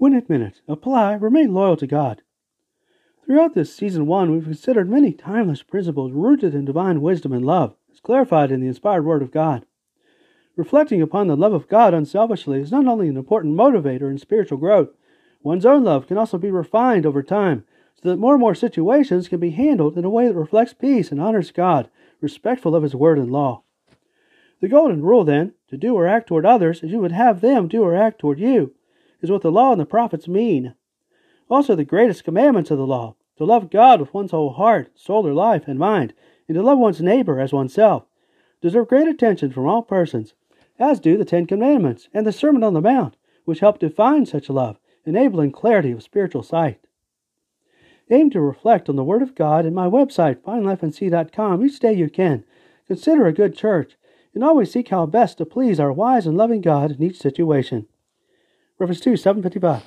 Win it minute. Apply. Remain loyal to God. Throughout this season one, we've considered many timeless principles rooted in divine wisdom and love, as clarified in the inspired Word of God. Reflecting upon the love of God unselfishly is not only an important motivator in spiritual growth, one's own love can also be refined over time so that more and more situations can be handled in a way that reflects peace and honors God, respectful of His Word and law. The golden rule, then, to do or act toward others as you would have them do or act toward you, is what the law and the prophets mean. Also, the greatest commandments of the law to love God with one's whole heart, soul, or life, and mind, and to love one's neighbor as oneself, deserve great attention from all persons, as do the Ten Commandments and the Sermon on the Mount, which help define such love, enabling clarity of spiritual sight. Aim to reflect on the Word of God in my website, finelifenc.com, each day you can. Consider a good church and always seek how best to please our wise and loving God in each situation. Reference 2, 755.